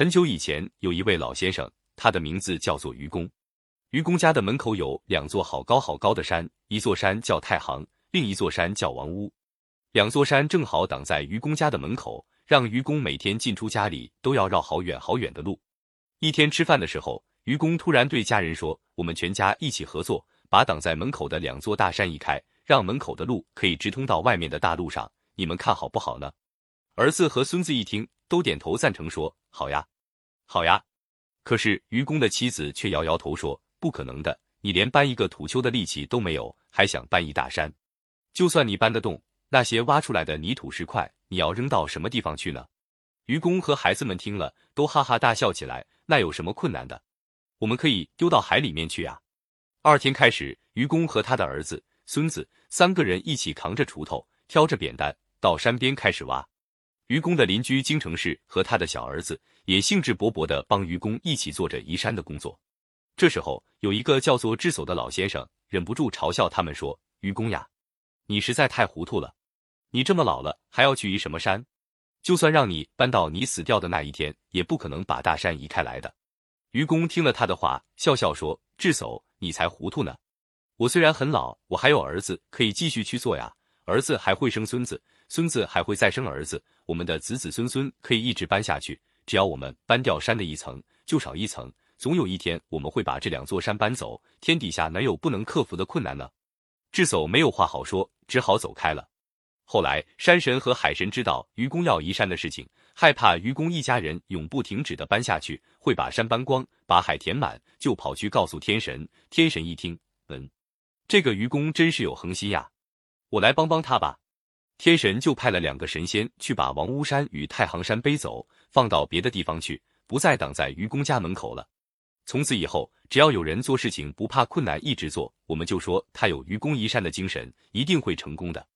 很久以前，有一位老先生，他的名字叫做愚公。愚公家的门口有两座好高好高的山，一座山叫太行，另一座山叫王屋。两座山正好挡在愚公家的门口，让愚公每天进出家里都要绕好远好远的路。一天吃饭的时候，愚公突然对家人说：“我们全家一起合作，把挡在门口的两座大山移开，让门口的路可以直通到外面的大路上。你们看好不好呢？”儿子和孙子一听，都点头赞成，说：“好呀，好呀。”可是愚公的妻子却摇摇头说：“不可能的，你连搬一个土丘的力气都没有，还想搬一大山？就算你搬得动，那些挖出来的泥土石块，你要扔到什么地方去呢？”愚公和孩子们听了，都哈哈大笑起来。那有什么困难的？我们可以丢到海里面去呀。二天开始，愚公和他的儿子、孙子三个人一起扛着锄头，挑着扁担，到山边开始挖。愚公的邻居京城氏和他的小儿子也兴致勃勃地帮愚公一起做着移山的工作。这时候，有一个叫做智叟的老先生忍不住嘲笑他们说：“愚公呀，你实在太糊涂了！你这么老了，还要去移什么山？就算让你搬到你死掉的那一天，也不可能把大山移开来的。”愚公听了他的话，笑笑说：“智叟，你才糊涂呢！我虽然很老，我还有儿子可以继续去做呀。儿子还会生孙子。”孙子还会再生儿子，我们的子子孙孙可以一直搬下去。只要我们搬掉山的一层，就少一层。总有一天，我们会把这两座山搬走。天底下哪有不能克服的困难呢？智叟没有话好说，只好走开了。后来，山神和海神知道愚公要移山的事情，害怕愚公一家人永不停止的搬下去，会把山搬光，把海填满，就跑去告诉天神。天神一听，嗯，这个愚公真是有恒心呀，我来帮帮他吧。天神就派了两个神仙去把王屋山与太行山背走，放到别的地方去，不再挡在愚公家门口了。从此以后，只要有人做事情不怕困难，一直做，我们就说他有愚公移山的精神，一定会成功的。